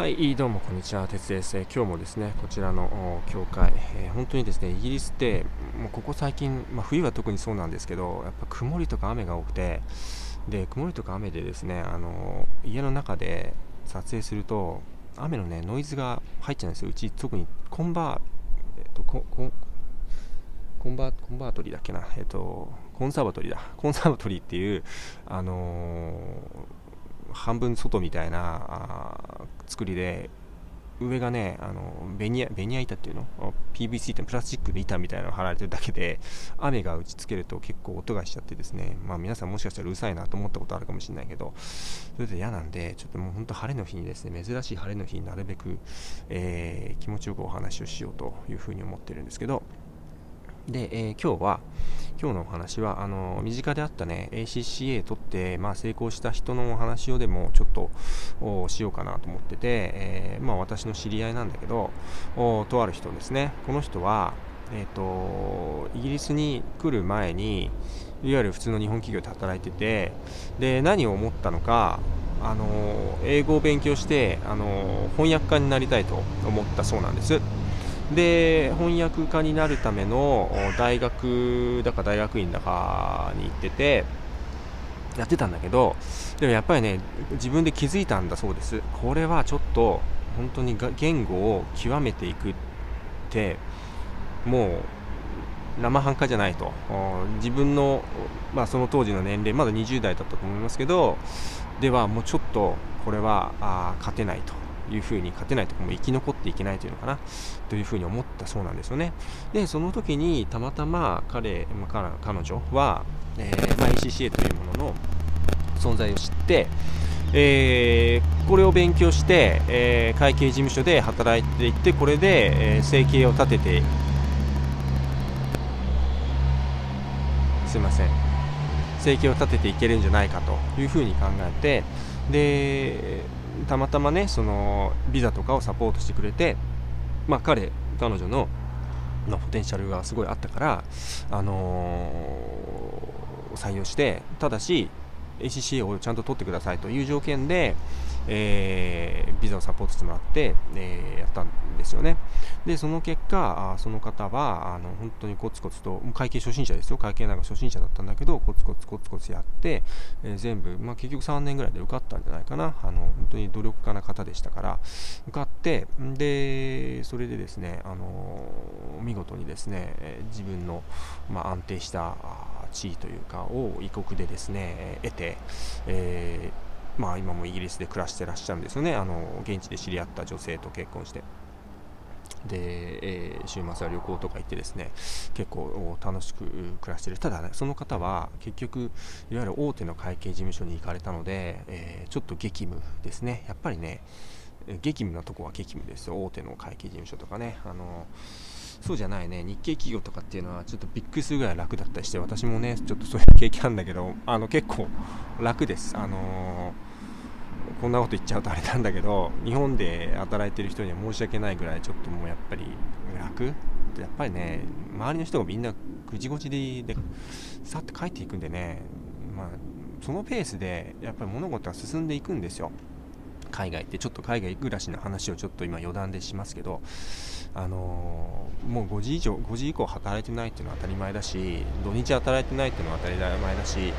はい、どうもこんにちは、鉄です。今日もですね、こちらの教会、えー、本当にですね、イギリスって、もうここ最近、まあ、冬は特にそうなんですけど、やっぱ曇りとか雨が多くて、で、曇りとか雨でですね、あの家の中で撮影すると、雨のね、ノイズが入っちゃうんですよ。うち、特にコンバー、えっと、コココンバコンバートリーだっけな、えっと、コンサーバトリーだ、コンサーバトリーっていう、あのー半分外みたいな作りで上がねあのベニヤベニヤ板っていうの？PVC ってプラスチックで板みたいなの貼られてるだけで雨が打ちつけると結構音がしちゃってですね。まあ皆さんもしかしたらうるさいなと思ったことあるかもしれないけどそれで嫌なんでちょっともう本当晴れの日にですね珍しい晴れの日になるべく、えー、気持ちよくお話をしようというふうに思ってるんですけどで、えー、今日は、今日のお話は、あの身近であったね、ACCA 取って、まあ、成功した人のお話をでもちょっとしようかなと思ってて、えー、まあ、私の知り合いなんだけど、とある人ですね、この人は、えーと、イギリスに来る前に、いわゆる普通の日本企業で働いてて、で何を思ったのか、あの英語を勉強して、あの翻訳家になりたいと思ったそうなんです。で翻訳家になるための大学だか大学院だかに行っててやってたんだけどでもやっぱりね自分で気づいたんだそうです。これはちょっと本当に言語を極めていくってもう生半可じゃないと。自分の、まあ、その当時の年齢まだ20代だったと思いますけどではもうちょっとこれはあ勝てないと。いうふうに勝てないとかも生き残っていけないというのかなというふうに思ったそうなんですよね。でその時にたまたま彼、まあ、彼女は、えーまあ、ACCA というものの存在を知ってえー、これを勉強して、えー、会計事務所で働いていってこれで、えー、生計を立ててすいません。生計を立てていけるんじゃないかというふうに考えてでたまたまねそのビザとかをサポートしてくれてまあ彼彼女ののポテンシャルがすごいあったから、あのー、採用してただし ACCA をちゃんと取ってくださいという条件で、えー、ビザをサポートしてもらって、えー、やったんですよね。で、その結果、あその方はあの本当にコツコツと、会計初心者ですよ、会計なんか初心者だったんだけど、コツコツコツコツやって、えー、全部、まあ、結局3年ぐらいで受かったんじゃないかな、あの本当に努力家な方でしたから、受かって、で、それでですね、あの見事にですね、自分の、まあ、安定した地位というかを異国でですね、得て、えーまあ、今もイギリスで暮らしてらっしゃるんですよね。あの現地で知り合った女性と結婚して。で、えー、週末は旅行とか行ってですね結構楽しく暮らしてる。ただ、ね、その方は結局いわゆる大手の会計事務所に行かれたので、えー、ちょっと激務ですね。やっぱりね激務なとこは激務ですよ。大手の会計事務所とかね。あのそうじゃないね。日系企業とかっていうのはちょっとびっくりするぐらい楽だったりして私もねちょっとそういう経験あるんだけどあの結構楽です。あのーこんなこと言っちゃうとあれなんだけど日本で働いてる人には申し訳ないぐらいちょっともうやっぱり楽。やっぱりね周りの人がみんなぐちぐちでさって帰っていくんでねまあそのペースでやっぱり物事は進んでいくんですよ。海外ってちょっと海外暮らしの話をちょっと今余談でしますけどあのー、もう5時以上5時以降働いてないっていうのは当たり前だし土日働いてないっていうのは当たり前だし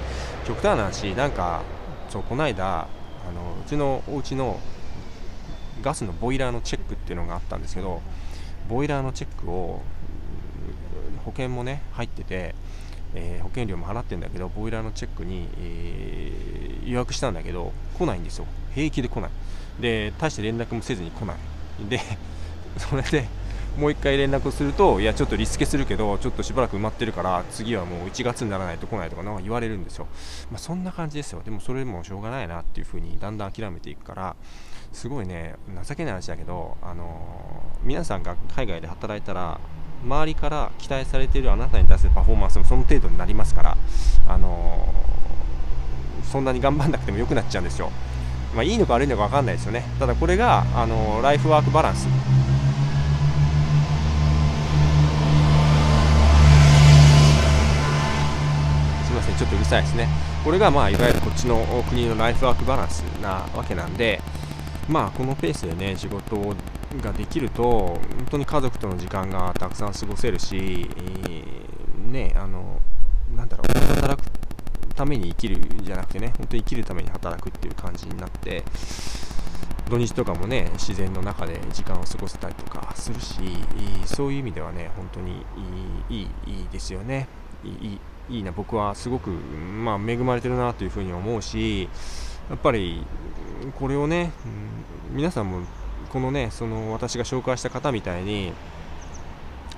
極端な話なんかそうこの間あのうちのお家のガスのボイラーのチェックっていうのがあったんですけどボイラーのチェックを保険もね入ってて、えー、保険料も払ってるんだけどボイラーのチェックに、えー、予約したんだけど来ないんですよ。平気で来ない。で大して連絡もせずに来ない。でそれでもう1回連絡するといやちょっとリスケするけどちょっとしばらく埋まってるから次はもう1月にならないと来ないとかなんか言われるんですよ、まあ、そんな感じですよでもそれもしょうがないなっていう風にだんだん諦めていくからすごいね情けない話だけど、あのー、皆さんが海外で働いたら周りから期待されているあなたに対するパフォーマンスもその程度になりますから、あのー、そんなに頑張んなくても良くなっちゃうんですよ。まあ、いいのか悪いのか分かんないですよね。ただこれが、あのー、ライフワークバランスちょっとうるさいですね。これがまあいわゆるこっちの国のライフワークバランスなわけなんで、まあこのペースでね仕事ができると本当に家族との時間がたくさん過ごせるし、ねあのなんだろう働くために生きるじゃなくてね本当に生きるために働くっていう感じになって土日とかもね自然の中で時間を過ごせたりとかするしそういう意味ではね本当にいいいいですよねいいいいな僕はすごく、まあ、恵まれてるなというふうに思うしやっぱりこれをね、皆さんもこのねその私が紹介した方みたいに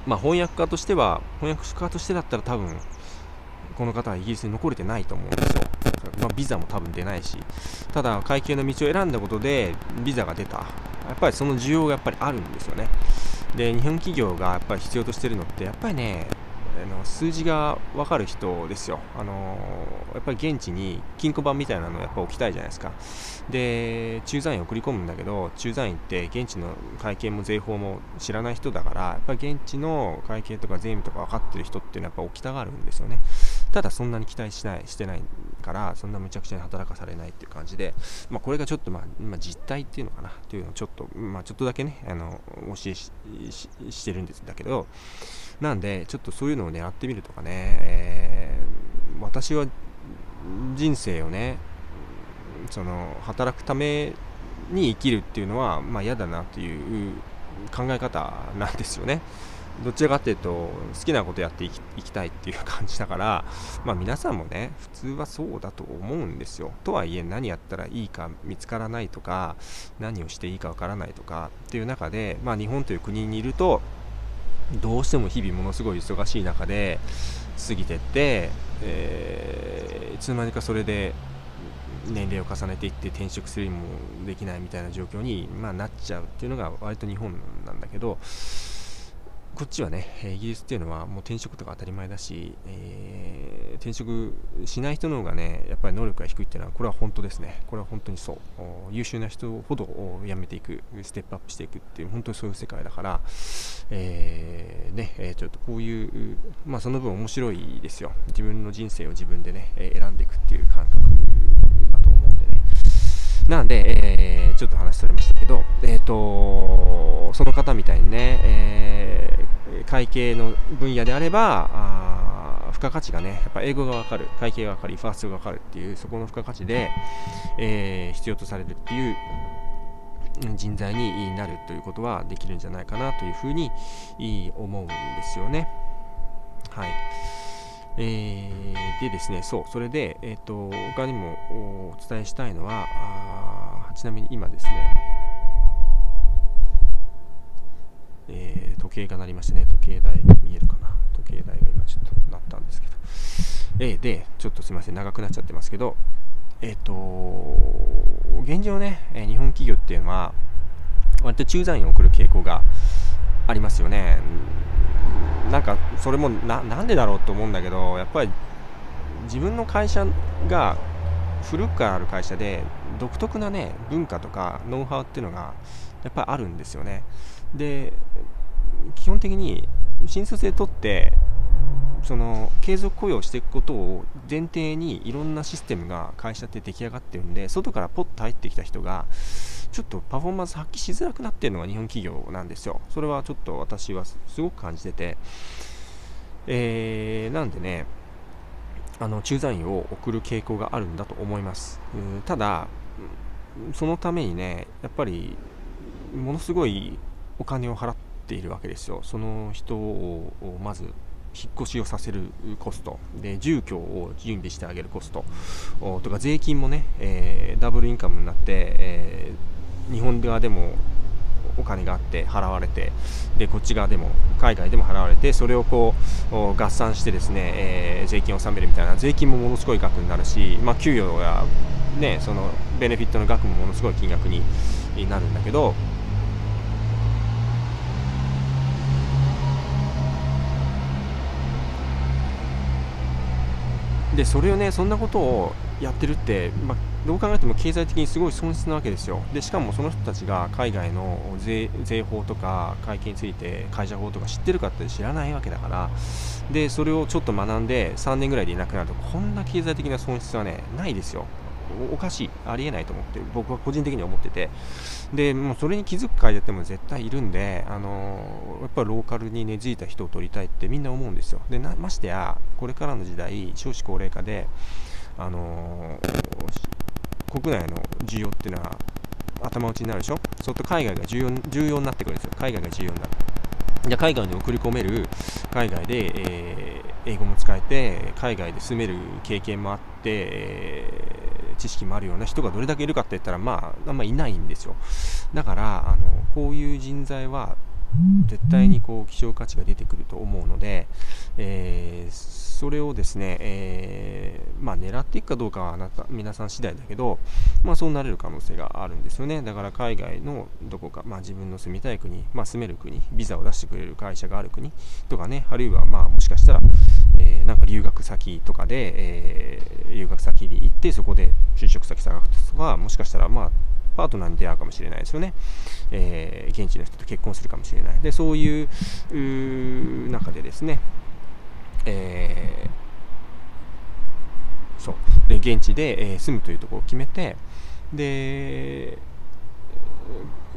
まあ、翻訳家としては翻訳家としてだったら多分この方はイギリスに残れてないと思うんですよ、まあ、ビザも多分出ないし。ただ会計の道を選んだことでビザが出た。やっぱりその需要がやっぱりあるんですよね。で日本企業がやっぱり必要としてるのってやっぱりねあの数字が分かる人ですよ、あのやっぱり現地に金庫番みたいなのをやっぱ置きたいじゃないですか、で駐在員送り込むんだけど、駐在員って現地の会計も税法も知らない人だから、やっぱり現地の会計とか税務とか分かってる人っていうのはやっぱ置きたがるんですよね、ただそんなに期待しないしてないから、そんなむちゃくちゃに働かされないっていう感じで、まあ、これがちょっと、まあ、まあ、実態っていうのかなっていうのをちょっと、まあ、ちょっとだけね、あの教えしてるんですだけど、なんで、ちょっとそういうのを狙ってみるとかね、えー、私は人生をね、その働くために生きるっていうのは、まあ、嫌だなっていう考え方なんですよね。どちらかというと好きなことやっていきたいっていう感じだから、まあ、皆さんもね普通はそうだと思うんですよ。とはいえ何やったらいいか見つからないとか何をしていいかわからないとかっていう中で、まあ、日本という国にいるとどうしても日々ものすごい忙しい中で過ぎてって、えー、いつの間にかそれで年齢を重ねていって転職するにもできないみたいな状況に、まあ、なっちゃうっていうのが割と日本なんだけどこっちはね、イギリスっていうのはもう転職とか当たり前だし、えー、転職しない人の方がね、やっぱり能力が低いっていうのは、これは本当ですね。これは本当にそう。優秀な人ほど辞めていく、ステップアップしていくっていう、本当にそういう世界だから、えー、ね、え、ちょっとこういう、まあその分面白いですよ。自分の人生を自分でね、選んでいくっていう感覚。なんで、えー、ちょっと話されましたけど、え、ー、と、その方みたいにね、えー、会計の分野であれば、あ付加価値がね、やっぱ英語がわかる、会計がわかる、ファーストがわかるっていう、そこの付加価値で、えー、必要とされるっていう人材になるということはできるんじゃないかなというふうに思うんですよね。はい。えー、でですね、そう、それで、えっ、ー、と、他にもお伝えしたいのは、あちなみに今ですね、えー、時計が鳴りましてね、時計台見えるかな？時計台が今ちょっと鳴ったんですけど、えー、で、ちょっとすみません、長くなっちゃってますけど、えっ、と、現状ね、え日本企業っていうのは、割と駐在員を送る傾向がありますよね。なんかそれもなんでだろうと思うんだけどやっぱり自分の会社が古くからある会社で独特なね文化とかノウハウっていうのがやっぱりあるんですよね。で基本的に新卒で取ってその継続雇用していくことを前提にいろんなシステムが会社って出来上がってるんで外からポッと入ってきた人がちょっとパフォーマンス発揮しづらくなっているのが日本企業なんですよ。それはちょっと私はすごく感じてて、えー、なんでね、あの駐在員を送る傾向があるんだと思います。ただ、そのためにね、やっぱりものすごいお金を払っているわけですよ。その人をまず引っ越しをさせるコストで住居を準備してあげるコストとか税金もね、えー、ダブルインカムになって、えー日本側でもお金があって払われてでこっち側でも海外でも払われてそれをこう合算してですね、えー、税金を納めるみたいな税金もものすごい額になるし、まあ、給与や、ね、そのベネフィットの額もものすごい金額になるんだけどでそれをねそんなことをやってるって、まあ、どう考えても経済的にすごい損失なわけですよ。でしかもその人たちが海外の税法とか会計について会社法とか知ってるかって知らないわけだから。でそれをちょっと学んで3年ぐらいでいなくなるとこんな経済的な損失はねないですよ。おかしい。ありえないと思って僕は個人的に思ってて。でもうそれに気づく会社っても絶対いるんで、あのやっぱりローカルに根付いた人を取りたいってみんな思うんですよ。でましてやこれからの時代少子高齢化で、あの国内の需要っていうのは頭打ちになるでしょ？そうすると海外が重要重要になってくるんですよ。海外が重要になる。じゃ海外に送り込める海外で、えー、英語も使えて海外で住める経験もあって、えー、知識もあるような人がどれだけいるかって言ったらまああんまいないんですよ。だからあのこういう人材は絶対にこう希少価値が出てくると思うので、えーそれをですね、えー、まあ、狙っていくかどうかはあなた皆さん次第だけど、まあ、そうなれる可能性があるんですよね。だから海外のどこか、まあ、自分の住みたい国、まあ、住める国ビザを出してくれる会社がある国とかねあるいはまあもしかしたら、えー、なんか留学先とかで、えー、留学先に行ってそこで就職先探すとかもしかしたらまあパートナーに出会うかもしれないですよね、えー、現地の人と結婚するかもしれない。でそういう中でですねえー、そう。で現地で、えー、住むというところを決めてで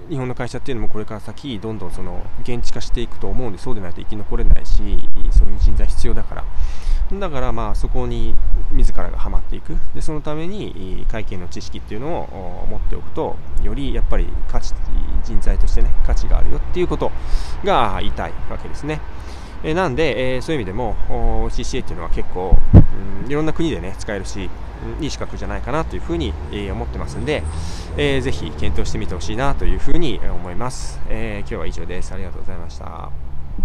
日本の会社っていうのもこれから先どんどんその現地化していくと思うんでそうでないと生き残れないしそういう人材必要だから。だからまあそこに自らがハマっていく。でそのために会計の知識っていうのを持っておくとよりやっぱり価値人材としてね価値があるよっていうことが言いたいわけですね。えなんで、えそういう意味でも CCA っていうのは結構、うん、いろんな国でね使えるし、いい資格じゃないかなというふうに、え思ってますんで、えー、ぜひ検討してみてほしいなというふうに思います、え、今日は以上です。ありがとうございました。